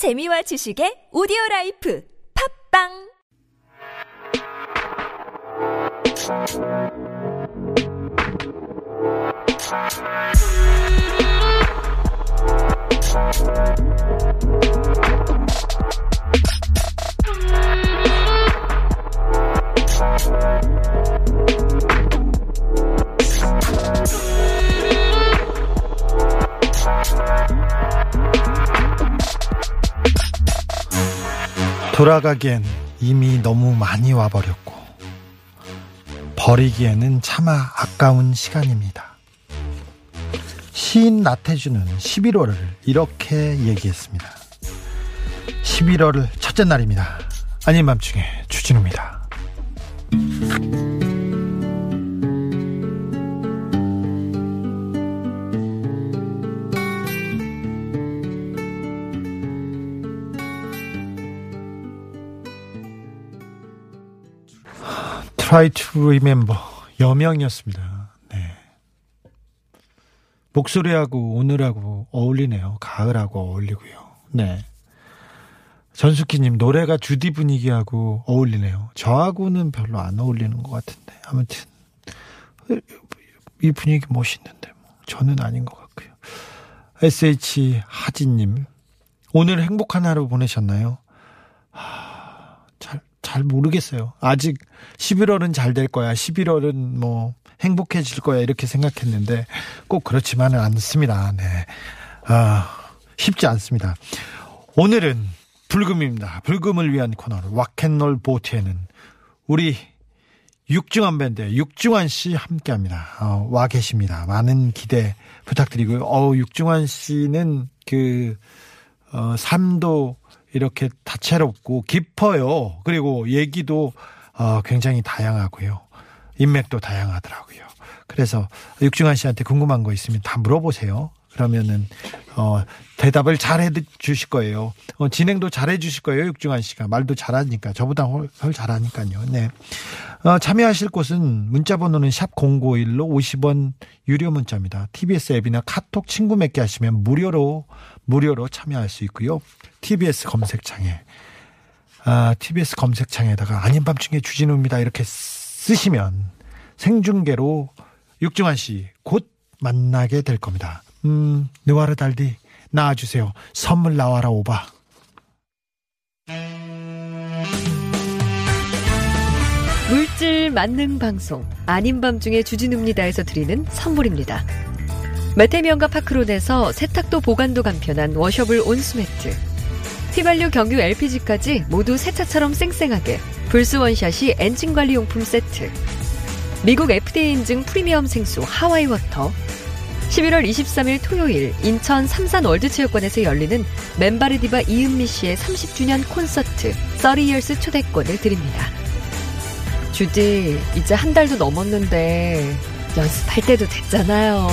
재미와 지식의 오디오 라이프 팝빵 돌아가기엔 이미 너무 많이 와버렸고 버리기에는 차마 아까운 시간입니다. 시인 나태주는 11월을 이렇게 얘기했습니다. 11월 첫째 날입니다. 아닌 밤중에 주진우입니다. Try to remember 여명이었습니다. 네. 목소리하고 오늘하고 어울리네요. 가을하고 어울리고요. 네. 전숙희님 노래가 주디 분위기하고 어울리네요. 저하고는 별로 안 어울리는 것 같은데 아무튼 이 분위기 멋있는데 뭐 저는 아닌 것 같고요. SH 하진님 오늘 행복한 하루 보내셨나요? 하, 잘, 잘 모르겠어요. 아직 11월은 잘 될 거야. 11월은 뭐 행복해질 거야. 이렇게 생각했는데 꼭 그렇지만은 않습니다. 네. 아, 쉽지 않습니다. 오늘은 불금입니다. 불금을 위한 코너 왁앤롤 보트에는 우리 육중한 밴드 육중한 씨 함께합니다. 어, 와 계십니다. 많은 기대 부탁드리고요. 어, 육중한 씨는 그 어, 삶도 이렇게 다채롭고 깊어요. 그리고 얘기도 어, 굉장히 다양하고요. 인맥도 다양하더라고요. 그래서 육중한 씨한테 궁금한 거 있으면 다 물어보세요. 그러면은 어 대답을 잘 해 주실 거예요. 어, 진행도 잘 해 주실 거예요. 육중한 씨가 말도 잘하니까 저보다 훨 잘하니까요. 네. 어, 참여하실 곳은 문자 번호는 샵 0951로 50원 유료 문자입니다. TBS 앱이나 카톡 친구 맺기 하시면 무료로 무료로 참여할 수 있고요. TBS 검색창에 아, TBS 검색창에다가 아닌 밤중에 주진우입니다. 이렇게 쓰시면 생중계로 육중한 씨곧 만나게 될 겁니다. 음, 느와르 달디 나와주세요. 선물 나와라 오바. 물질 만능 방송 아닌 밤중에 주진우입니다에서 드리는 선물입니다. 메테면과 파크론에서 세탁도 보관도 간편한 washable 온수매트 휘발유 경유 LPG까지 모두 세차처럼 쌩쌩하게 불스원샷 엔진 관리 용품 세트 미국 FDA 인증 프리미엄 생수 하와이 워터 11월 23일 토요일 인천 삼산 월드체육관에서 열리는 맨발의 디바 이은미 씨의 30주년 콘서트 30 years 초대권을 드립니다. 주디 이제 한 달도 넘었는데 연습할 때도 됐잖아요.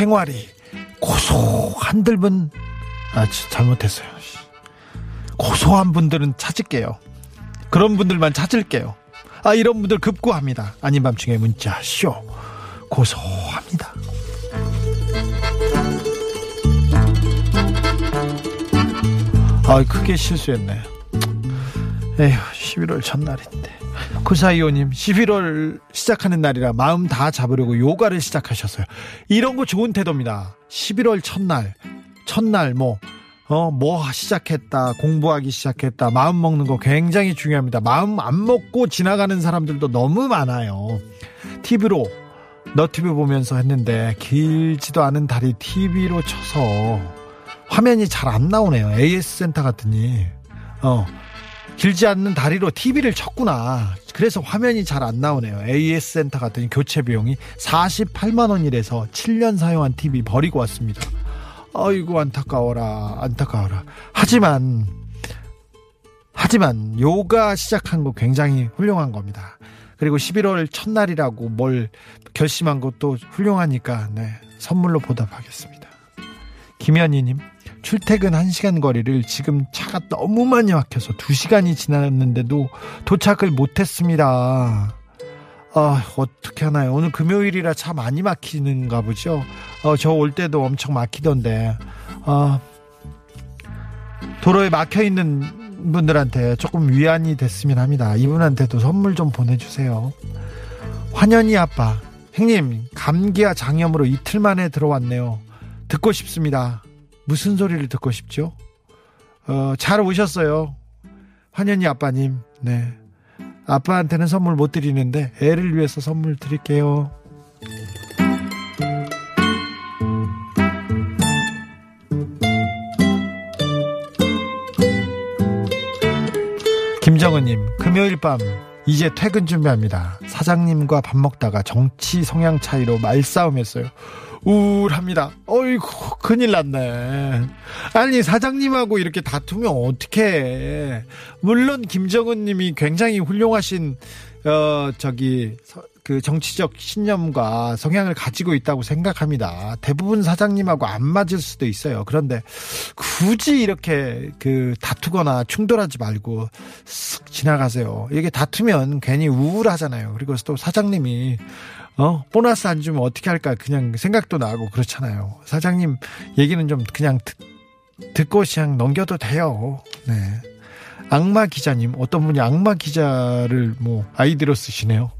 생활이 고소한 들분 아 잘못했어요. 고소한 분들은 찾을게요. 그런 분들만 찾을게요. 아 이런 분들 급구합니다. 아닌 밤중에 문자 쇼 고소합니다. 아 크게 실수했네. 에휴 11월 첫날인데. 9425님 11월 시작하는 날이라 마음 다 잡으려고 요가를 시작하셨어요. 이런 거 좋은 태도입니다. 11월 첫날 첫날 뭐 어, 뭐 시작했다, 공부하기 시작했다, 마음 먹는 거 굉장히 중요합니다. 마음 안 먹고 지나가는 사람들도 너무 많아요. TV로, 너튜브 보면서 했는데, 길지도 않은 다리 TV로 쳐서 화면이 잘 안 나오네요. AS 센터 같으니. 어, 길지 않는 다리로 TV를 쳤구나. 그래서 화면이 잘 안 나오네요. AS 센터 같은 교체 비용이 48만 원이라서 7년 사용한 TV 버리고 왔습니다. 아이고 안타까워라 안타까워라 하지만 하지만 요가 시작한 거 굉장히 훌륭한 겁니다 그리고 11월 첫날이라고 뭘 결심한 것도 훌륭하니까 네, 선물로 보답하겠습니다. 김현희 님 출퇴근 1시간 거리를 지금 차가 너무 많이 막혀서 2시간이 지났는데도 도착을 못했습니다. 아, 어떻게 하나요? 오늘 금요일이라 차 많이 막히는가 보죠? 어, 저 올 때도 엄청 막히던데, 아, 도로에 막혀 있는 분들한테 조금 위안이 됐으면 합니다. 이분한테도 선물 좀 보내주세요. 환연이 아빠, 형님, 감기와 장염으로 이틀 만에 들어왔네요. 듣고 싶습니다. 무슨 소리를 듣고 싶죠? 어, 잘 오셨어요. 환연이 아빠님, 네. 아빠한테는 선물 못 드리는데 애를 위해서 선물 드릴게요. 김정은님, 금요일 밤 이제 퇴근 준비합니다. 사장님과 밥 먹다가 정치 성향 차이로 말싸움했어요. 우울합니다. 어이구, 큰일 났네. 아니, 사장님하고 이렇게 다투면 어떡해. 물론 김정은 님이 굉장히 훌륭하신, 어, 저기, 그 정치적 신념과 성향을 가지고 있다고 생각합니다. 대부분 사장님하고 안 맞을 수도 있어요. 그런데 굳이 이렇게 그 다투거나 충돌하지 말고 쓱 지나가세요. 이게 다투면 괜히 우울하잖아요. 그리고 또 사장님이 어 보너스 안 주면 어떻게 할까 그냥 생각도 나고 그렇잖아요. 사장님 얘기는 좀 그냥 듣, 듣고 그냥 넘겨도 돼요. 네. 악마 기자님 어떤 분이 악마 기자를 뭐 아이디로 쓰시네요.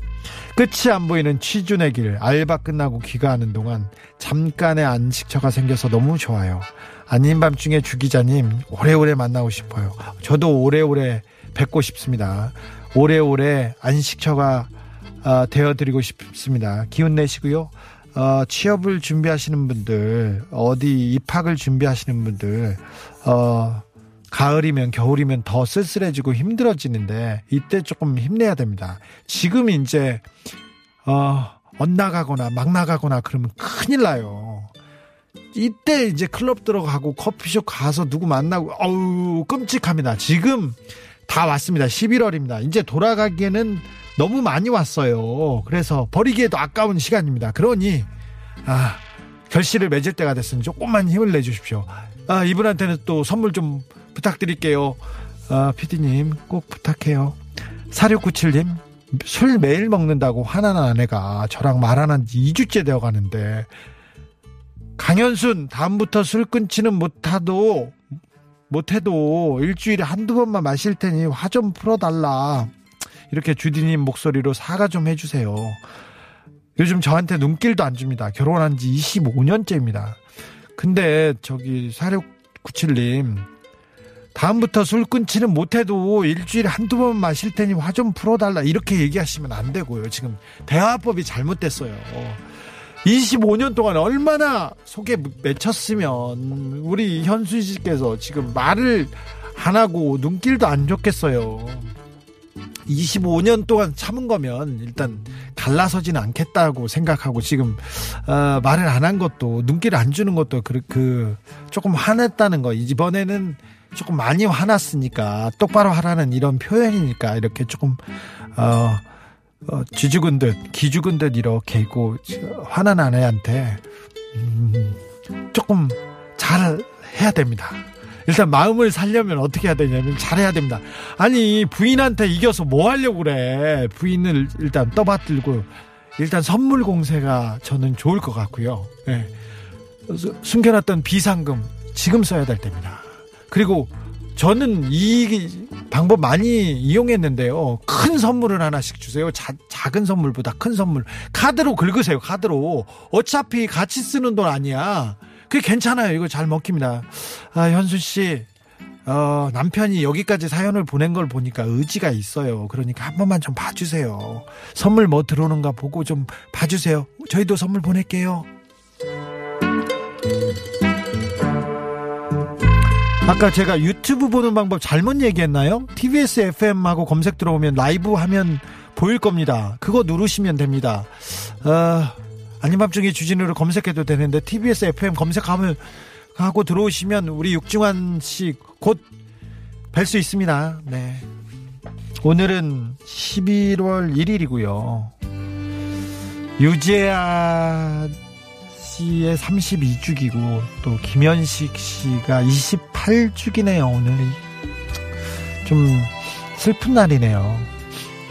끝이 안 보이는 취준의 길 알바 끝나고 귀가하는 동안 잠깐의 안식처가 생겨서 너무 좋아요. 아닌 밤중에 주 기자님 오래오래 만나고 싶어요. 저도 오래오래 뵙고 싶습니다. 오래오래 안식처가 어, 되어드리고 싶습니다. 기운 내시고요. 어, 취업을 준비하시는 분들, 어디 입학을 준비하시는 분들, 어, 가을이면 겨울이면 더 쓸쓸해지고 힘들어지는데 이때 조금 힘내야 됩니다. 지금 이제 어, 엇나가거나 막 나가거나 그러면 큰일 나요. 이때 이제 클럽 들어가고 커피숍 가서 누구 만나고 어우 끔찍합니다. 지금 다 왔습니다. 11월입니다. 이제 돌아가기에는 너무 많이 왔어요. 그래서 버리기에도 아까운 시간입니다. 그러니 아 결실을 맺을 때가 됐으니 조금만 힘을 내주십시오. 아 이분한테는 또 선물 좀 부탁드릴게요. 아 피디님 꼭 부탁해요. 4697님 술 매일 먹는다고 화나는 아내가 저랑 말안한지 2주째 되어 가는데 강현순 다음부터 술 끊지는 못하도 못해도 일주일에 한두 번만 마실 테니 화 좀 풀어달라 이렇게 주디님 목소리로 사과 좀 해주세요 요즘 저한테 눈길도 안 줍니다 결혼한 지 25년째입니다 근데 저기 4697님 다음부터 술 끊지는 못해도 일주일에 한두 번 마실 테니 화 좀 풀어달라 이렇게 얘기하시면 안 되고요. 지금 대화법이 잘못됐어요. 25년 동안 얼마나 속에 맺혔으면 우리 현수 씨께서 지금 말을 안 하고 눈길도 안 줬겠어요. 25년 동안 참은 거면 일단 갈라서지는 않겠다고 생각하고 지금 어, 말을 안 한 것도 눈길 안 주는 것도 그, 그 조금 화냈다는 거 이번에는 조금 많이 화났으니까 똑바로 하라는 이런 표현이니까 이렇게 조금 어, 어 쥐죽은 듯 기죽은 듯 이렇게 있고 화난 아내한테 음, 조금 잘 해야 됩니다. 일단 마음을 살려면 어떻게 해야 되냐면 잘해야 됩니다. 아니 부인한테 이겨서 뭐 하려고 그래? 부인을 일단 떠받들고 일단 선물 공세가 저는 좋을 것 같고요. 네. 숨겨놨던 비상금 지금 써야 될 때입니다. 그리고 저는 이 방법 많이 이용했는데요. 큰 선물을 하나씩 주세요. 자, 작은 선물보다 큰 선물. 카드로 긁으세요. 카드로. 어차피 같이 쓰는 돈 아니야. 그게 괜찮아요. 이거 잘 먹힙니다. 아, 현수 씨. 어, 남편이 여기까지 사연을 보낸 걸 보니까 의지가 있어요. 그러니까 한 번만 좀 봐주세요. 선물 뭐 들어오는가 보고 좀 봐주세요. 저희도 선물 보낼게요. 아까 제가 유튜브 보는 방법 잘못 얘기했나요? TBS FM하고 검색 들어오면 라이브 하면 보일 겁니다. 그거 누르시면 됩니다. 어, 아닌 밤중에 주진우를 검색해도 되는데 TBS FM 검색하면 하고 들어오시면 우리 육중환 씨 곧 뵐 수 있습니다. 네. 오늘은 11월 1일이고요. 유재하 씨의 32주기고 또 김현식 씨가 28주기네요. 오늘이 좀 슬픈 날이네요.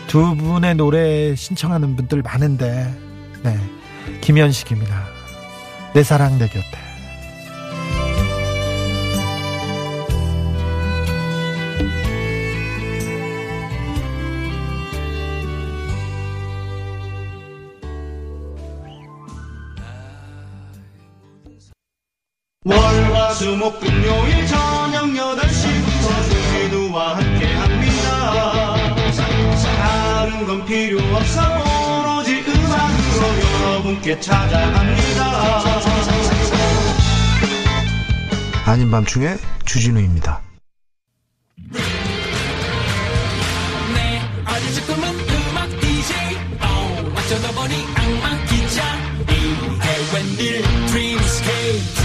두 분의 노래 신청하는 분들 많은데 네 김현식입니다. 내 사랑 내 곁에. 월화수목 금요일 저녁 8시부터 누이누와 함께합니다. 다른 건 필요 없어 분께 찾아갑니다. 아닌 밤중에 주진우입니다. 내 어린 꿈은 음악 DJ 어, 어쩌다 보니 악마 기자 이게 웬일 드림스케이프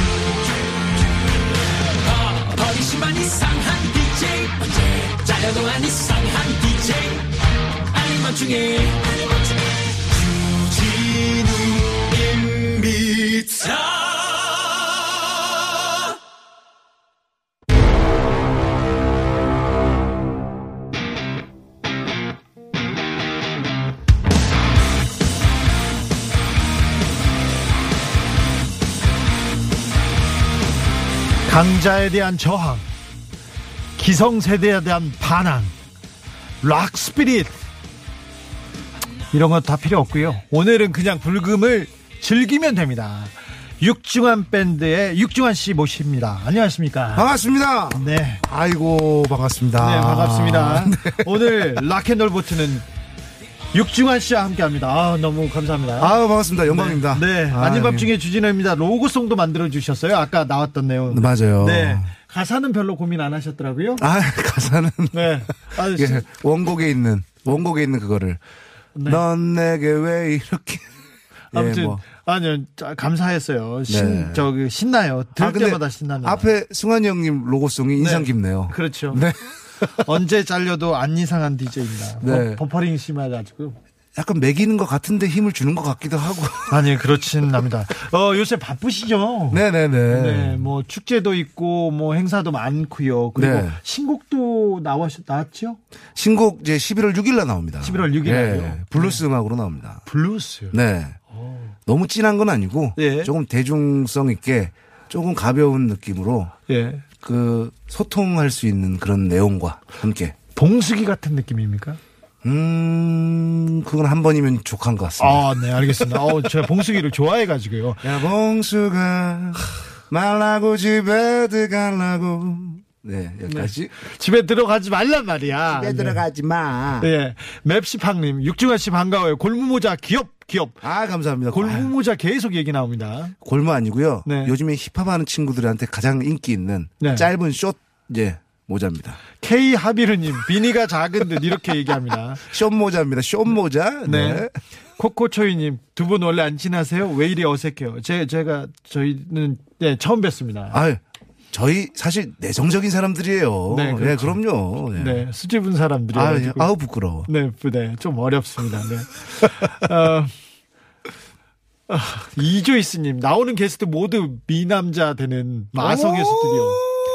어, 버리시만 이상한 DJ 잘려도 안 이상한 DJ 아닌 밤중에 강자에 대한 저항, 기성세대에 대한 반항, 락 스피릿 이런 건다 필요 없고요. 오늘은 그냥 불금을 즐기면 됩니다. 육중한 밴드의 육중한 씨 모십니다. 안녕하십니까? 반갑습니다. 네. 아이고 반갑습니다. 네, 반갑습니다. 오늘 락앤롤 보트는 육중한 씨와 함께 합니다. 아, 너무 감사합니다. 아 반갑습니다. 영광입니다. 네. 아, 아닌 예. 밤중에 주진우입니다. 로고송도 만들어 주셨어요. 아까 나왔던 내용. 네, 맞아요. 네. 가사는 별로 고민 안 하셨더라고요. 아 가사는 네. 아, 이게 원곡에 있는 원곡에 있는 그거를 네. 넌 내게 왜 이렇게 예, 아무튼 뭐. 아니요 자, 감사했어요. 신 네. 저기 신나요. 들을 아, 때마다 신나는. 앞에 승환이 형님 로고송이 인상 네. 깊네요. 그렇죠. 네. 언제 잘려도 안 이상한 DJ입니다. 네. 버, 버퍼링 심해가지고. 약간 매기는 것 같은데 힘을 주는 것 같기도 하고. 아니 그렇진 않습니다. 어 요새 바쁘시죠? 네네네. 네, 뭐 축제도 있고 뭐 행사도 많고요. 그리고 네. 신곡도 나왔 나왔죠? 신곡 이제 11월 6일 날 나옵니다. 11월 6일 날요? 네. 블루스 음악으로 나옵니다. 블루스. 네. 너무 진한 건 아니고 예. 조금 대중성 있게 조금 가벼운 느낌으로 예. 그 소통할 수 있는 그런 내용과 함께 봉숙이 같은 느낌입니까? 음 그건 한 번이면 족한 것 같습니다. 아, 네, 알겠습니다. 어, 제가 봉숙이를 좋아해가지고요. 야 봉숙아 말라고 집에 들어가려고 네 여기까지 집에 들어가지 말란 말이야. 집에 들어가지 마. 네. 예. 맵시팡님, 육중한 씨 반가워요. 골무모자 기업, 기업. 아 감사합니다. 아유, 골무모자 계속 얘기 나옵니다. 골무 아니고요. 네. 요즘에 힙합 하는 친구들한테 가장 인기 있는 네. 짧은 숏 예, 모자입니다. K 하비르님, 비니가 작은 듯 이렇게 얘기합니다. 숏 모자입니다. 숏 모자. 네. 네. 코코초이님, 두 분 원래 안 친하세요? 왜 이리 어색해요? 제, 제가, 저희는, 네, 처음 뵀습니다. 아유, 저희 사실 내성적인 사람들이에요. 네, 네, 그렇죠. 그럼요. 네. 네, 수줍은 사람들이. 아유, 가지고. 아우 부끄러워. 네, 네, 좀 어렵습니다. 네. 어, 아, 이조이스님 나오는 게스트 모두 미남자 되는 마성의 스튜디오.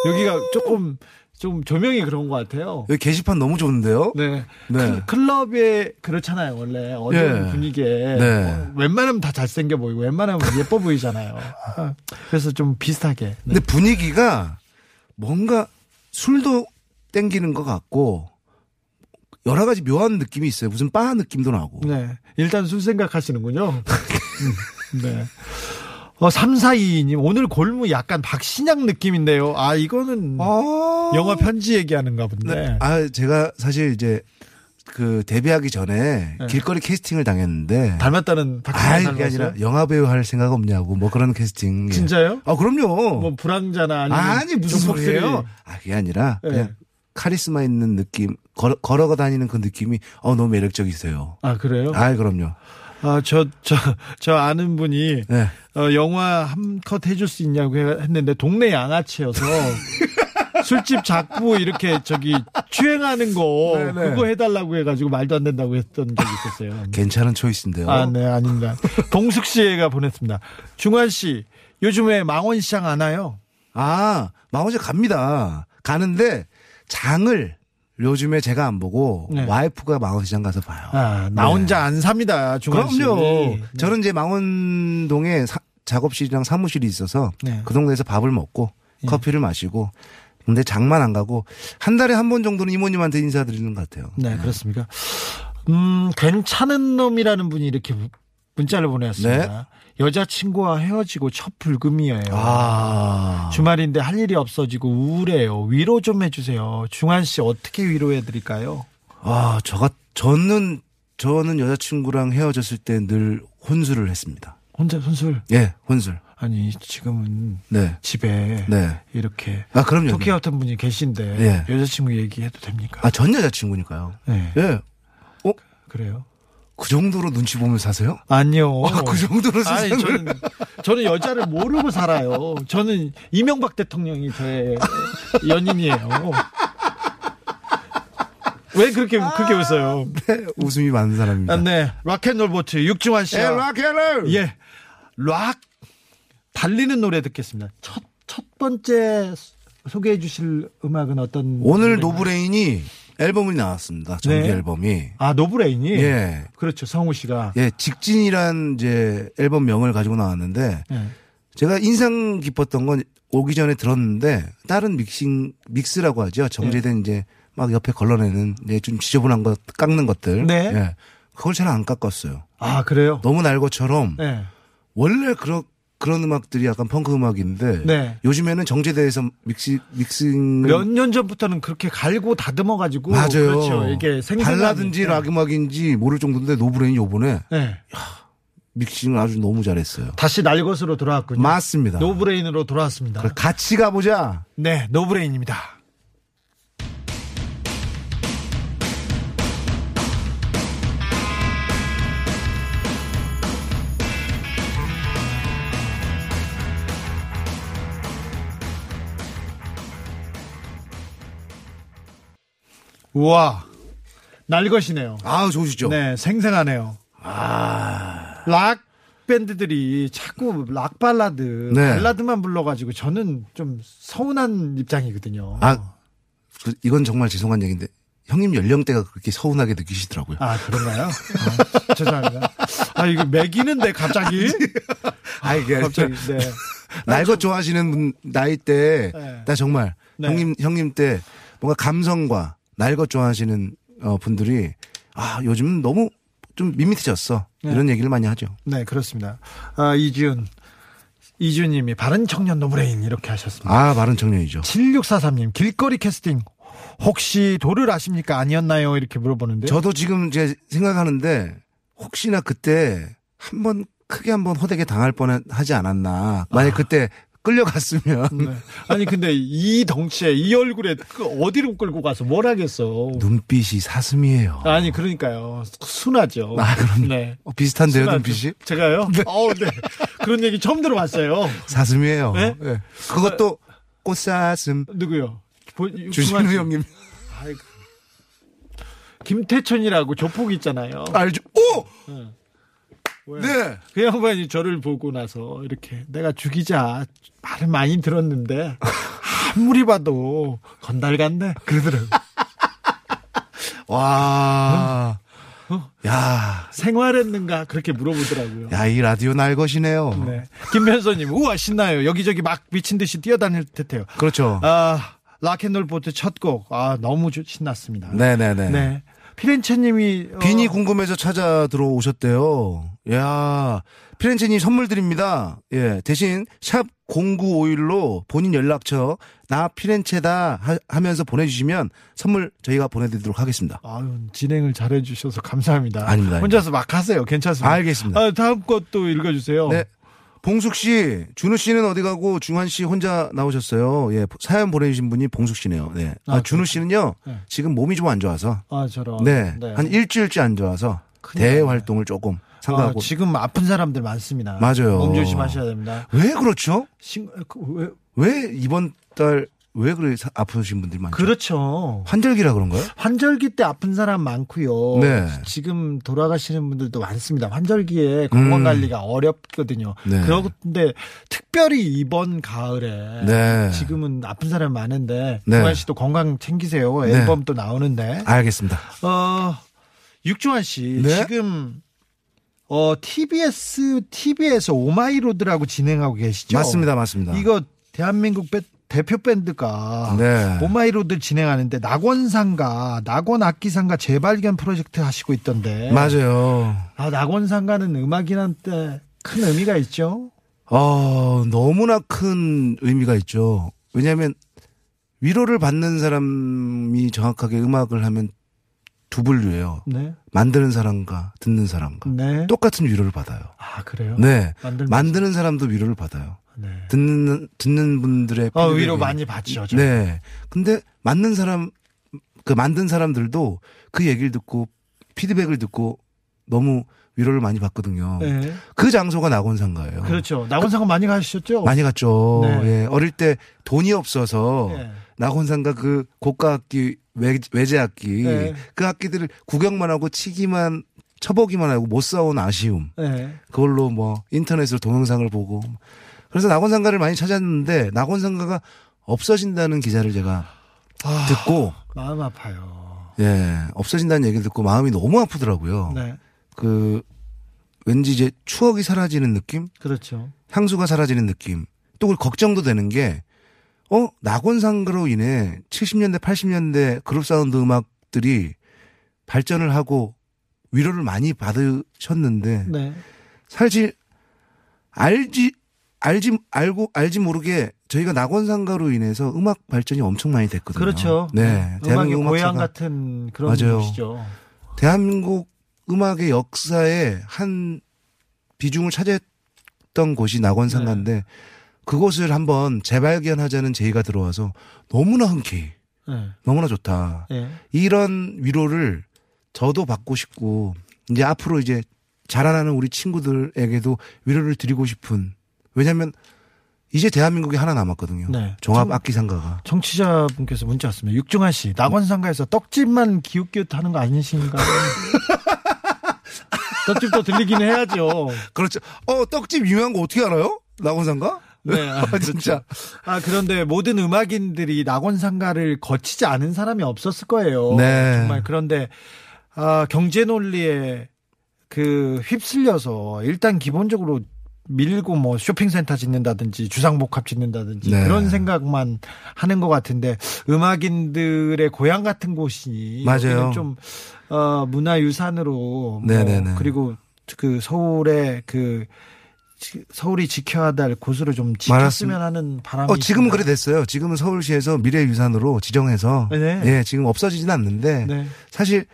여기가 조금 좀 조명이 그런 것 같아요. 여기 게시판 너무 좋은데요. 네. 네. 클- 클럽에 그렇잖아요. 원래 어두운 예. 분위기에 네. 어, 웬만하면 다 잘생겨 보이고 웬만하면 예뻐 보이잖아요. 아, 그래서 좀 비슷하게. 네. 근데 분위기가 뭔가 술도 땡기는 것 같고 여러 가지 묘한 느낌이 있어요. 무슨 바 느낌도 나고. 네. 일단 술 생각하시는군요. 음, 네. 어, 3422님, 오늘 골무 약간 박신양 느낌인데요. 아, 이거는 아. 영화 편지 얘기하는가 본데. 네. 아, 제가 사실 이제 그 데뷔하기 전에 네. 길거리 캐스팅을 당했는데 닮았다는 아, 박신양 그게 닮았어요? 아니라 영화 배우 할 생각 없냐고 뭐 그런 캐스팅. 예. 진짜요? 아, 그럼요. 뭐 불황자나 아니면 아니 무슨. 소리예요? 아 그게 아니라 네. 그냥 카리스마 있는 느낌 걸어, 걸어가 다니는 그 느낌이 어 너무 매력적이세요. 아, 그래요? 아 그럼요. 아, 저, 저, 저 아는 분이 네. 어, 영화 한 컷 해줄 수 있냐고 해- 했는데 동네 양아치여서 술집 작부 이렇게 저기 주행하는 거 네, 네. 그거 해달라고 해가지고 말도 안 된다고 했던 적이 있었어요. 괜찮은 초이스인데요. 아, 네, 아닙니다. 동숙 씨가 보냈습니다. 중환 씨, 요즘에 망원시장 안 와요? 아, 망원시장 갑니다. 가는데 장을 요즘에 제가 안 보고 네. 와이프가 망원시장 가서 봐요. 아, 나 혼자 안 삽니다, 씨. 그럼요. 네. 저는 이제 망원동에 사- 작업실이랑 사무실이 있어서 네. 그 동네에서 밥을 먹고 커피를 마시고 근데 장만 안 가고 한 달에 한 번 정도는 이모님한테 인사드리는 것 같아요. 네, 그렇습니까? 음, 괜찮은 놈이라는 분이 이렇게 무- 문자를 보내왔습니다. 여자친구와 헤어지고 첫 불금이에요. 네. 아. 주말인데 할 일이 없어지고 우울해요. 위로 좀 해주세요. 중환 씨 어떻게 위로해드릴까요? 아, 저가 저는 저는 여자친구랑 헤어졌을 때 늘 혼술을 했습니다. 혼자 손술. 예, 혼술. 아니 지금은 네. 집에 네. 이렇게 아, 그럼요. 토끼 같은 분이 계신데 예. 여자친구 얘기해도 됩니까? 아, 전 여자친구니까요. 네. 예. 어? 그래요? 그 정도로 눈치 보면서 사세요? 아니요. 아, 그 정도로 세상을. 저는 저는 여자를 모르고 살아요. 저는 이명박 대통령이 저의 연인이에요. 왜 그렇게 그렇게 웃어요? 네, 웃음이 많은 사람입니다. 아, 네, 락앤롤 보트 육중환 씨. 예, 락앤롤. 예, 락 달리는 노래 듣겠습니다. 첫 첫 번째 소개해 주실 음악은 어떤? 오늘? 노브레인이 앨범이 나왔습니다. 정규 네. 앨범이. 아 노브레인이 예. 그렇죠 성우 씨가 예, 직진이란 이제 앨범 명을 가지고 나왔는데 예. 제가 인상 깊었던 건 오기 전에 들었는데 다른 믹싱 믹스라고 하죠. 정제된 네. 이제 막 옆에 걸러내는 이제 좀 지저분한 것 깎는 것들. 네. 예. 그걸 잘 안 깎았어요. 아 그래요? 너무 날 것처럼 네. 원래 그런 그런 음악들이 약간 펑크 음악인데 네. 요즘에는 정제돼서 믹시 믹싱 몇 년 전부터는 그렇게 갈고 다듬어 가지고 맞아요. 그렇죠. 이게 발라든지. 락 음악인지 모를 정도인데 노브레인이 요번에 네. 믹싱을 아주 너무 잘했어요. 다시 날 것으로 돌아왔군요. 맞습니다. 노브레인으로 돌아왔습니다. 그래, 같이 가보자. 네, 노브레인입니다. 우와, 날 것이네요. 아 좋으시죠? 네, 생생하네요. 락 밴드들이 자꾸 락 발라드, 네. 발라드만 불러가지고 저는 좀 서운한 입장이거든요. 아, 그, 이건 정말 죄송한 얘기인데 형님 연령대가 그렇게 서운하게 느끼시더라고요. 아, 그런가요? 아, 죄송합니다. 아, 이거 매기는데 갑자기? 아, 이게 갑자기, 네. 날것 좋아하시는 분 나이 때, 네. 나 정말 네. 형님 형님 때 뭔가 감성과 날것 좋아하시는 어, 분들이 아 요즘은 너무 좀 밋밋해졌어 네. 이런 얘기를 많이 하죠. 네, 그렇습니다. 아, 이지훈. 이지훈님이 바른 청년 노브레인 이렇게 하셨습니다. 아 마른 청년이죠. 7643님, 길거리 캐스팅. 혹시 도를 아십니까? 아니었나요? 이렇게 물어보는데. 저도 지금 제 생각하는데 혹시나 그때 한번 크게 한번 호되게 당할 뻔 하지 않았나. 만약 그때 끌려갔으면 네. 아니, 근데 이 덩치에, 이 얼굴에 그 어디로 끌고 가서 뭘 하겠어. 눈빛이 사슴이에요. 아니, 그러니까요. 순하죠. 아, 그럼요. 네. 어, 비슷한데요, 순하죠. 눈빛이? 제가요? 어, 네. 그런 얘기 처음 들어봤어요. 사슴이에요. 네? 예. 그것도 꽃사슴. 누구요? 보- 주신우. 형님. 아이고. 김태천이라고 조폭 있잖아요. 알죠? 오! 왜? 네. 그 양반이 저를 보고 나서 이렇게 내가 죽이자 말을 많이 들었는데 아무리 봐도 건달 같네 그러더라고. 와. 어? 야. 생활했는가 그렇게 물어보더라고요. 야, 이 라디오 날 것이네요. 네. 김현서님 우와 신나요. 여기저기 막 미친 듯이 뛰어다닐 듯해요. 그렇죠. 아 락앤롤 보트 첫 곡. 아 너무 좋- 신났습니다. 네네네. 네. 피렌체님이 어, 빈이 궁금해서 찾아 들어오셨대요. 야, 피렌체님 선물 드립니다. 예, 대신 샵 0951로 본인 연락처 나 피렌체다 하- 하면서 보내주시면 선물 저희가 보내드리도록 하겠습니다. 아유, 진행을 잘해주셔서 감사합니다. 아닙니다, 아닙니다. 혼자서 막 하세요. 괜찮습니다. 알겠습니다. 아, 다음 것도 읽어주세요. 네. 봉숙 씨, 준우 씨는 어디 가고 중환 씨 혼자 나오셨어요. 예, 사연 보내주신 분이 봉숙 씨네요. 네. 아, 아, 준우 씨는요, 네. 지금 몸이 좀 안 좋아서, 아, 저런. 네, 한 일주일째 안 좋아서 대외 활동을 조금 아, 삼가하고. 지금 아픈 사람들 많습니다. 맞아요. 몸 조심하셔야 됩니다. 왜 그렇죠? 신, 그, 왜, 왜 이번 달 왜 그래 사- 아프신 분들이 많죠? 그렇죠. 환절기라 그런가요? 환절기 때 아픈 사람 많고요. 네. 지금 돌아가시는 분들도 많습니다. 환절기에 건강 음. 관리가 어렵거든요. 네. 그런데 특별히 이번 가을에 네. 지금은 아픈 사람 많은데 네. 주한 씨도 건강 챙기세요. 네. 앨범 또 나오는데. 알겠습니다. 어, 육중완 씨 네. 지금 어 TBS TV에서 Oh My Road라고 진행하고 계시죠? 맞습니다, 맞습니다. 이거 대한민국 배- 대표 밴드가 네. Oh My Road 진행하는데 낙원상가, 낙원악기상가 재발견 프로젝트 하시고 있던데. 맞아요. 아, 낙원상가는 음악인한테 큰 의미가 있죠. 어, 너무나 큰 의미가 있죠. 왜냐하면 위로를 받는 사람이 정확하게 음악을 하면 두 분류예요. 네. 만드는 사람과 듣는 사람과 네. 똑같은 위로를 받아요. 아, 그래요? 네. 만들면서. 만드는 사람도 위로를 받아요. 네. 듣는 듣는 분들의 어, 피드백이. 위로 많이 받죠. 저. 네. 근데 맞는 사람 그 만든 사람들도 그 얘기를 듣고 피드백을 듣고 너무 위로를 많이 받거든요. 네. 그 장소가 낙원상가예요. 그렇죠. 낙원상가 많이 가셨죠? 많이 갔죠. 네. 예. 어릴 때 돈이 없어서 네. 낙원상가 그 고가 악기 외, 외제 악기 네. 그 악기들을 구경만 하고 치기만 쳐보기만 하고 못 사온 아쉬움 네. 그걸로 뭐 인터넷으로 동영상을 보고 그래서 낙원상가를 많이 찾았는데 낙원상가가 없어진다는 기사를 제가 아, 듣고 마음 아파요. 예 없어진다는 얘기를 듣고 마음이 너무 아프더라고요. 네. 그 왠지 이제 추억이 사라지는 느낌, 그렇죠. 향수가 사라지는 느낌. 또 그리고 걱정도 되는 게 어, 낙원상가로 인해 70년대, 80년대 그룹 사운드 음악들이 발전을 하고 위로를 많이 받으셨는데 네. 사실 알지 알지 알고 알지 모르게 저희가 낙원상가로 인해서 음악 발전이 엄청 많이 됐거든요. 그렇죠. 네. 음악의 대한민국 고향 음악사가 같은 그런 맞아요. 곳이죠. 대한민국 음악의 역사에 한 비중을 차지했던 곳이 낙원상가인데 그곳을 한번 재발견하자는 제의가 들어와서 너무나 흔쾌히 네. 너무나 좋다. 네. 이런 위로를 저도 받고 싶고 이제 앞으로 이제 자라나는 우리 친구들에게도 위로를 드리고 싶은 왜냐하면 이제 대한민국이 하나 남았거든요. 네. 종합 참- 악기 상가가. 청취자분께서 문자 왔습니다. 육중한 씨, 낙원 상가에서 떡집만 기웃기웃 하는 거 아니신가요? 떡집도 들리긴 해야죠. 그렇죠. 어 떡집 유명한 거 어떻게 알아요? 낙원 상가? 네, 아, 그렇죠. 진짜. 아, 그런데 모든 음악인들이 낙원 상가를 거치지 않은 사람이 없었을 거예요. 네. 정말 그런데, 아, 경제 논리에 그 휩쓸려서 일단 기본적으로 밀고 뭐 쇼핑센터 짓는다든지 주상복합 짓는다든지 네. 그런 생각만 하는 것 같은데 음악인들의 고향 같은 곳이 맞아요. 좀 어, 문화유산으로 네네네. 뭐 그리고 그 서울의 그 지- 서울이 지켜야 될 곳으로 좀 지켰으면. 하는 바람이 어 지금은. 그래 됐어요. 지금은 서울시에서 미래유산으로 지정해서 네. 예 지금 없어지진 않는데 네. 사실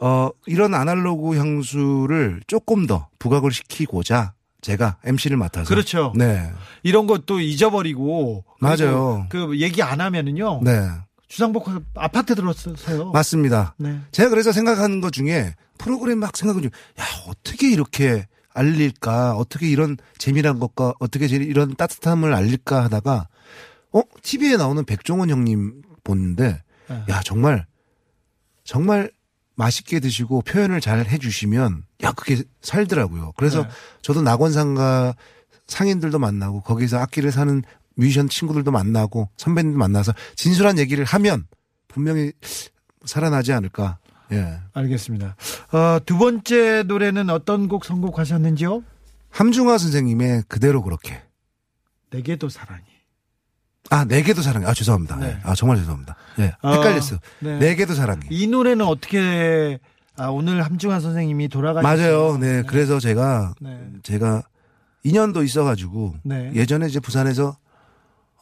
어 이런 아날로그 향수를 조금 더 부각을 시키고자 제가 MC를 맡아서 그렇죠. 네 이런 것도 잊어버리고 맞아요. 그 얘기 안 하면은요 네 주상복합 아파트 들었어요. 맞습니다. 네. 제가 그래서 생각하는 것 중에 프로그램 막 생각은 중, 야 어떻게 이렇게 알릴까? 어떻게 이런 재미난 것과 어떻게 제- 이런 따뜻함을 알릴까 하다가 어 TV에 나오는 백종원 형님 보는데 네. 야 정말 정말 맛있게 드시고 표현을 잘 해주시면 야 그게 살더라고요. 그래서 네. 저도 낙원상가 상인들도 만나고 거기서 악기를 사는 뮤지션 친구들도 만나고 선배님도 만나서 진솔한 얘기를 하면 분명히 살아나지 않을까. 예. 알겠습니다. 어, 두 번째 노래는 어떤 곡 선곡하셨는지요? 함중화 선생님의 그대로 그렇게. 내게도 사랑이. 아, 내게도 사랑해. 아, 죄송합니다. 네. 예. 아, 정말 죄송합니다. 예. 어, 헷갈렸어요. 네. 내게도 사랑해. 이 노래는 어떻게 아, 오늘 함중환 선생님이 돌아가셨어요. 맞아요. 네. 그래서 제가 네. 제가 인연도 있어 가지고 네. 예전에 이제 부산에서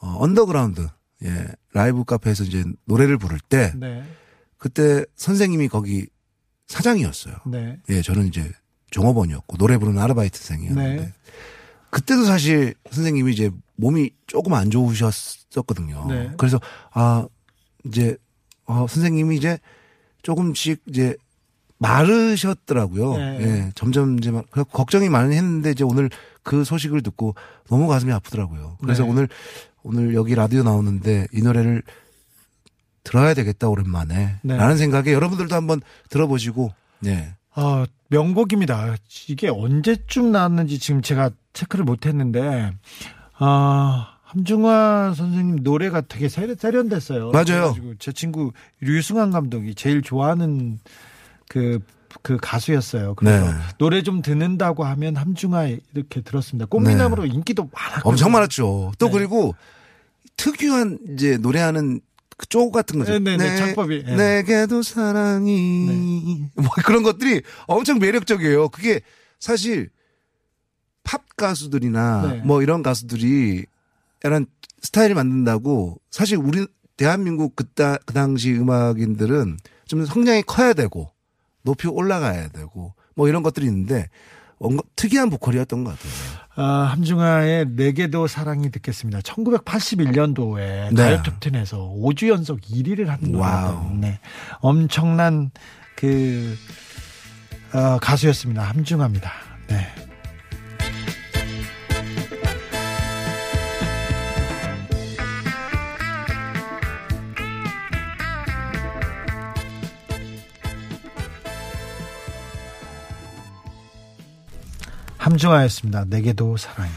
어, 언더그라운드 예 라이브 카페에서 이제 노래를 부를 때 네. 그때 선생님이 거기 사장이었어요. 네. 예, 저는 이제 종업원이었고 노래 부르는 아르바이트생이었는데 네. 그때도 사실 선생님이 이제 몸이 조금 안 좋으셨었거든요. 네. 그래서 아 이제 어 선생님이 이제 조금씩 이제 마르셨더라고요. 네. 예, 점점 이제 막 걱정이 많이 했는데 이제 오늘 그 소식을 듣고 너무 가슴이 아프더라고요. 그래서 네. 오늘 오늘 여기 라디오 나오는데 이 노래를 들어야 되겠다 오랜만에 네. 라는 생각에 여러분들도 한번 들어보시고 네. 아, 명곡입니다. 이게 언제쯤 나왔는지 지금 제가 체크를 못 했는데, 아, 함중화 선생님 노래가 되게 세련, 세련됐어요. 맞아요. 제 친구 류승환 감독이 제일 좋아하는 그, 그 가수였어요. 그래서 네. 노래 좀 듣는다고 하면 함중화 이렇게 들었습니다. 꽃미남으로 인기도 많았거든요. 엄청 많았죠. 또 네. 그리고 특유한 이제 노래하는 그쪽 같은 거죠. 네, 네, 네, 창법이, 네. 내게도 사랑이 뭐 그런 것들이 엄청 매력적이에요. 그게 사실 팝 가수들이나 네. 뭐 이런 가수들이 이런 스타일을 만든다고 사실 우리 대한민국 그따 그 당시 음악인들은 좀 성량이 커야 되고 높이 올라가야 되고 뭐 이런 것들이 있는데 뭔가 특이한 보컬이었던 것 같아요. 아, 함중아의 내게도 사랑이 듣겠습니다. 1981년도에 네. 가요 톱10에서 5주 연속 1위를 한. 노래였던 네. 엄청난 그 어, 가수였습니다. 함중아입니다. 네. 함중아였습니다. 내게도 사랑이.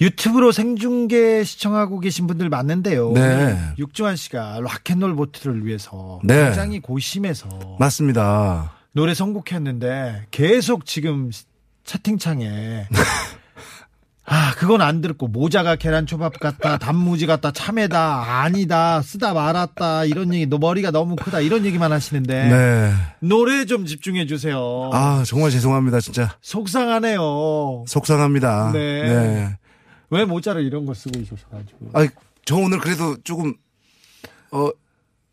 유튜브로 생중계 시청하고 계신 분들 많는데요. 네. 육중한 씨가 락앤롤 보트를 위해서 네. 굉장히 고심해서 맞습니다. 노래 선곡했는데 계속 지금 채팅창에 아 그건 안 들었고 모자가 계란초밥 같다 단무지 같다 참외다 아니다 쓰다 말았다 이런 얘기 너 머리가 너무 크다 이런 얘기만 하시는데 네. 노래 좀 집중해 주세요. 아, 정말 죄송합니다, 진짜. 속상하네요. 속상합니다. 네. 네. 왜 모자를 이런 거 쓰고 있어가지고. 아, 저 오늘 그래도 조금, 어,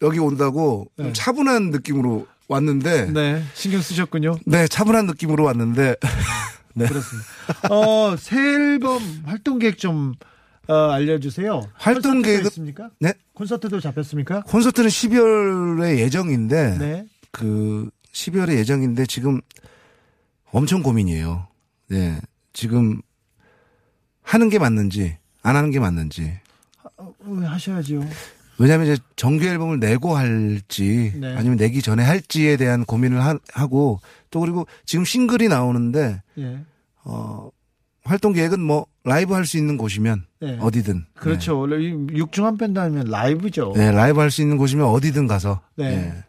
여기 온다고 좀 네. 차분한 느낌으로 왔는데, 네. 네 신경 쓰셨군요. 차분한 느낌으로 왔는데, 네. 그렇습니다. 어, 새 앨범 활동 계획 좀 어, 알려주세요. 활동 계획은- 있습니까? 네. 콘서트도 잡혔습니까? 콘서트는 12월에 예정인데, 네. 그, 12월에 예정인데, 지금 엄청 고민이에요. 네. 지금 하는 게 맞는지, 안 하는 게 맞는지. 어, 하셔야죠. 왜냐하면 이제 정규 앨범을 내고 할지 네. 아니면 내기 전에 할지에 대한 고민을 하, 하고 또 그리고 지금 싱글이 나오는데 예. 어 활동 계획은 뭐 라이브 할 수 있는 곳이면 네. 어디든 그렇죠. 원래 이 육중한 밴드 하면 라이브죠. 네. 네, 라이브 할 수 있는 곳이면 어디든 가서 네. 네.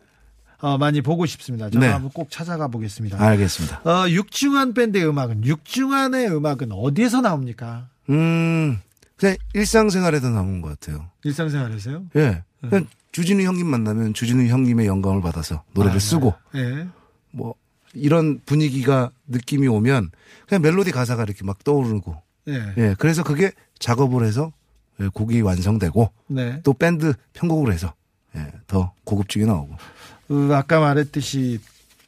어, 많이 보고 싶습니다. 저는 네. 한번 꼭 찾아가 보겠습니다. 알겠습니다. 어, 육중한 밴드의 음악은 육중한의 음악은 어디에서 나옵니까? 음 그냥 일상생활에서 나온 것 같아요. 일상생활에서요? 예, 그냥 주진우 형님 만나면 주진우 형님의 영감을 받아서 노래를 아, 쓰고 예. 뭐 이런 분위기가 느낌이 오면 그냥 멜로디 가사가 이렇게 막 떠오르고 예. 예, 그래서 그게 작업을 해서 예, 곡이 완성되고 네. 또 밴드 편곡을 해서 예, 더 고급지게 나오고. 그 아까 말했듯이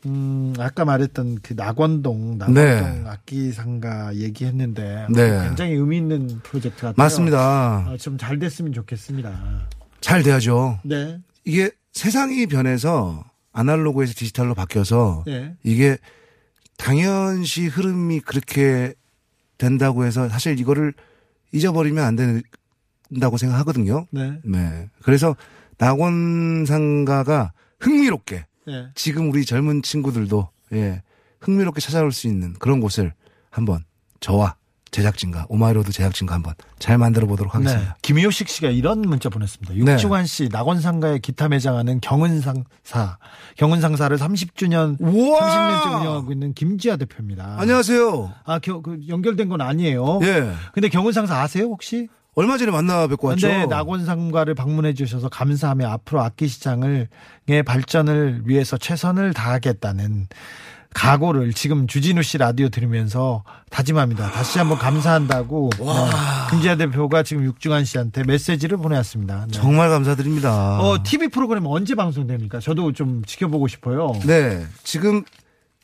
음, 아까 말했던 그 낙원동 낙원동 네. 악기 상가 얘기했는데 네. 굉장히 의미 있는 프로젝트 같아요. 맞습니다. 어, 좀잘 됐으면 좋겠습니다. 잘 돼야죠. 네. 이게 세상이 변해서 아날로그에서 디지털로 바뀌어서 네. 이게 당연시 흐름이 그렇게 된다고 해서 사실 이거를 잊어버리면 안 된다고 생각하거든요. 네. 네. 그래서 낙원 상가가 흥미롭게 네. 지금 우리 젊은 친구들도 예, 흥미롭게 찾아올 수 있는 그런 곳을 한번 저와 제작진과 Oh My Road 제작진과 한번 잘 만들어 보도록 네. 하겠습니다. 김효식 씨가 이런 문자 보냈습니다. 네. 육중환 씨 낙원상가에 기타 매장하는 경은상사 경은상사를 30주년 우와! 30년째 운영하고 있는 김지아 대표입니다. 안녕하세요. 아, 겨, 그 연결된 건 아니에요. 예. 근데 경은상사 아세요 혹시? 얼마 전에 만나 뵙고 왔죠. 근데 낙원상가를 방문해 주셔서 감사하며 앞으로 악기 시장을 의 발전을 위해서 최선을 다하겠다는 각오를 지금 주진우 씨 라디오 들으면서 다짐합니다. 다시 한번 감사한다고 네, 김지아 대표가 지금 육중한 씨한테 메시지를 보내왔습니다. 네. 정말 감사드립니다. 어, TV 프로그램 언제 방송됩니까? 저도 좀 지켜보고 싶어요. 네. 지금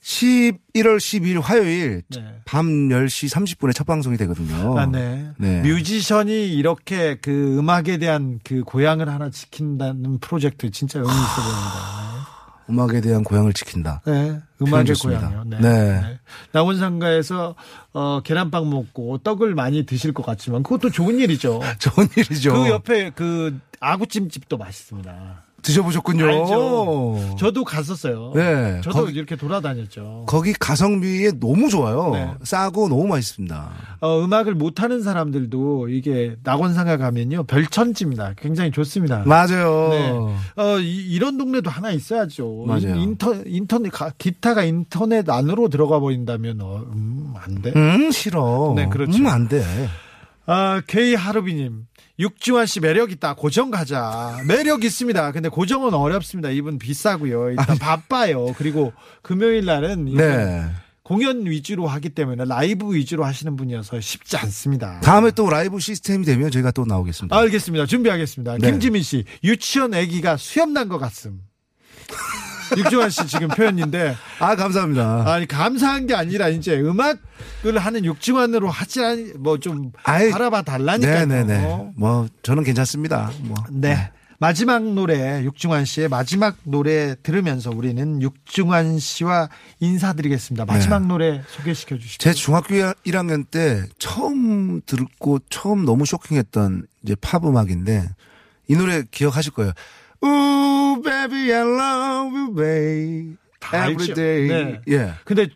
11월 12일 화요일 네. 밤 10시 30분에 첫 방송이 되거든요. 아, 네. 네. 뮤지션이 이렇게 그 음악에 대한 그 고향을 하나 지킨다는 프로젝트 진짜 의미 있어 보입니다. 음악에 대한 고향을 지킨다. 네, 음악의. 고향이요. 네. 네. 네. 낙원상가에서 어, 계란빵 먹고 떡을 많이 드실 것 같지만 그것도 좋은 일이죠. 좋은 일이죠. 그 옆에 그 아구찜집도 맛있습니다. 드셔보셨군요. 알죠. 저도 갔었어요. 네, 저도 거기- 이렇게 돌아다녔죠. 거기 가성비에 너무 좋아요. 네. 싸고 너무 맛있습니다. 어, 음악을 못하는 사람들도 이게 낙원상가 가면요 별천지입니다. 굉장히 좋습니다. 맞아요. 네. 어, 이, 런 동네도 하나 있어야죠. 맞아요. 인- 인터, 인터넷, 가- 기타가 인터넷 안으로 들어가 버린다면, 어, 음, 안 돼. 음, 싫어. 네, 그렇죠. 음, 안 돼. 아, K 하루비님. 육지환 씨 매력 있다. 고정 가자. 매력 있습니다. 근데 고정은 어렵습니다. 이분 비싸고요. 일단 바빠요. 그리고 금요일 날은 네. 공연 위주로 하기 때문에 라이브 위주로 하시는 분이어서 쉽지 않습니다. 다음에 또 라이브 시스템이 되면 저희가 또 나오겠습니다. 알겠습니다. 준비하겠습니다. 네. 김지민 씨, 유치원 아기가 수염 난 것 같음. 육지환 씨 지금 표현인데 아, 감사합니다. 아니 감사한 게 아니라 이제 음악을 하는 육지환으로 하지 뭐좀 아이, 알아봐 달라니까요. 네네네. 뭐, 저는 괜찮습니다. 뭐. 네. 마지막 노래 육중환 씨의 마지막 노래 들으면서 우리는 육중환 씨와 인사드리겠습니다. 마지막 네. 노래 소개시켜 주시죠. 제 중학교 1학년 때 처음 듣고 처음 너무 쇼킹했던 이제 팝 음악인데 이 노래 기억하실 거예요. Ooh, baby, I love you, baby. 다 Every 알죠. day. 네. 예. 근데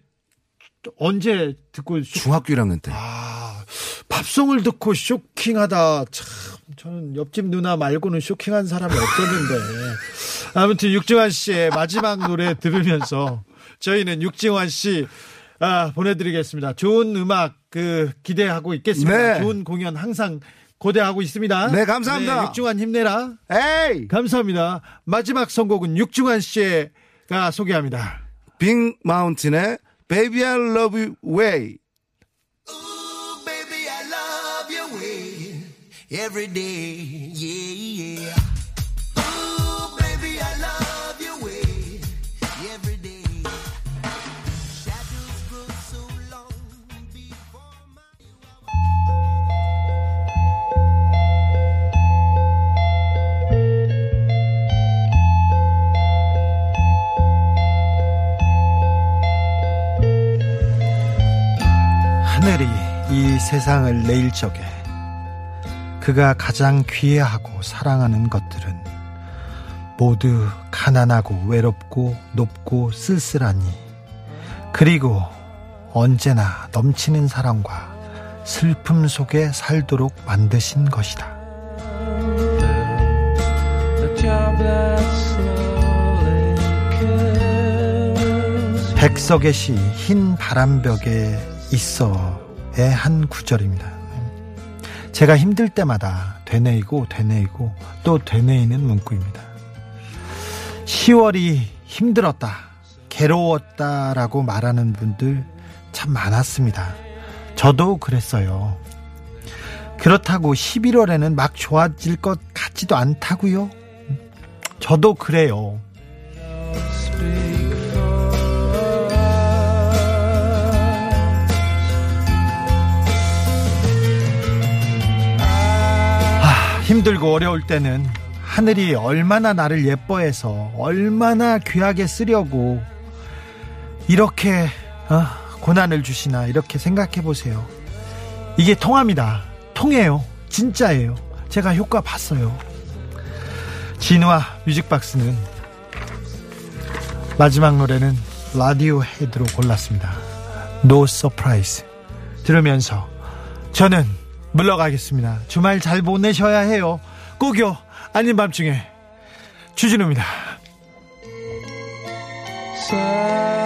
언제 듣고 쇼- 중학교 1학년 때. 아, 팝송을 듣고 쇼킹하다. 참, 저는 옆집 누나 말고는 쇼킹한 사람이 없었는데. 아무튼 육지환 씨의 마지막 노래 들으면서 저희는 육지환 씨, 아, 보내드리겠습니다. 좋은 음악, 그, 기대하고 있겠습니다. 네. 좋은 공연 항상 고대하고 있습니다. 네, 감사합니다. 육중환 힘내라. 에이! 감사합니다. 마지막 선곡은 육중환 씨가 소개합니다. 빅 마운틴의 Baby, I love you way. baby, I love your way every day. Yeah, yeah. 세상을 내일 적에 그가 가장 귀해하고 사랑하는 것들은 모두 가난하고 외롭고 높고 쓸쓸하니 그리고 언제나 넘치는 사랑과 슬픔 속에 살도록 만드신 것이다. 백석의 시 흰 바람벽에 있어의 한 구절입니다. 제가 힘들 때마다 되뇌이고 되뇌이고 또 되뇌이는 문구입니다. 10월이 힘들었다, 괴로웠다라고 말하는 분들 참 많았습니다. 저도 그랬어요. 그렇다고 11월에는 막 좋아질 것 같지도 않다고요. 저도 그래요. 힘들고 어려울 때는 하늘이 얼마나 나를 예뻐해서 얼마나 귀하게 쓰려고 이렇게 어, 고난을 주시나 이렇게 생각해 보세요. 이게 통합니다. 통해요. 진짜예요. 제가 효과 봤어요. 진화 뮤직박스는 마지막 노래는 라디오 헤드로 골랐습니다. No Surprise 들으면서 저는 물러가겠습니다. 주말 잘 보내셔야 해요. 꼭요. 아닌 밤중에 주진우입니다. 사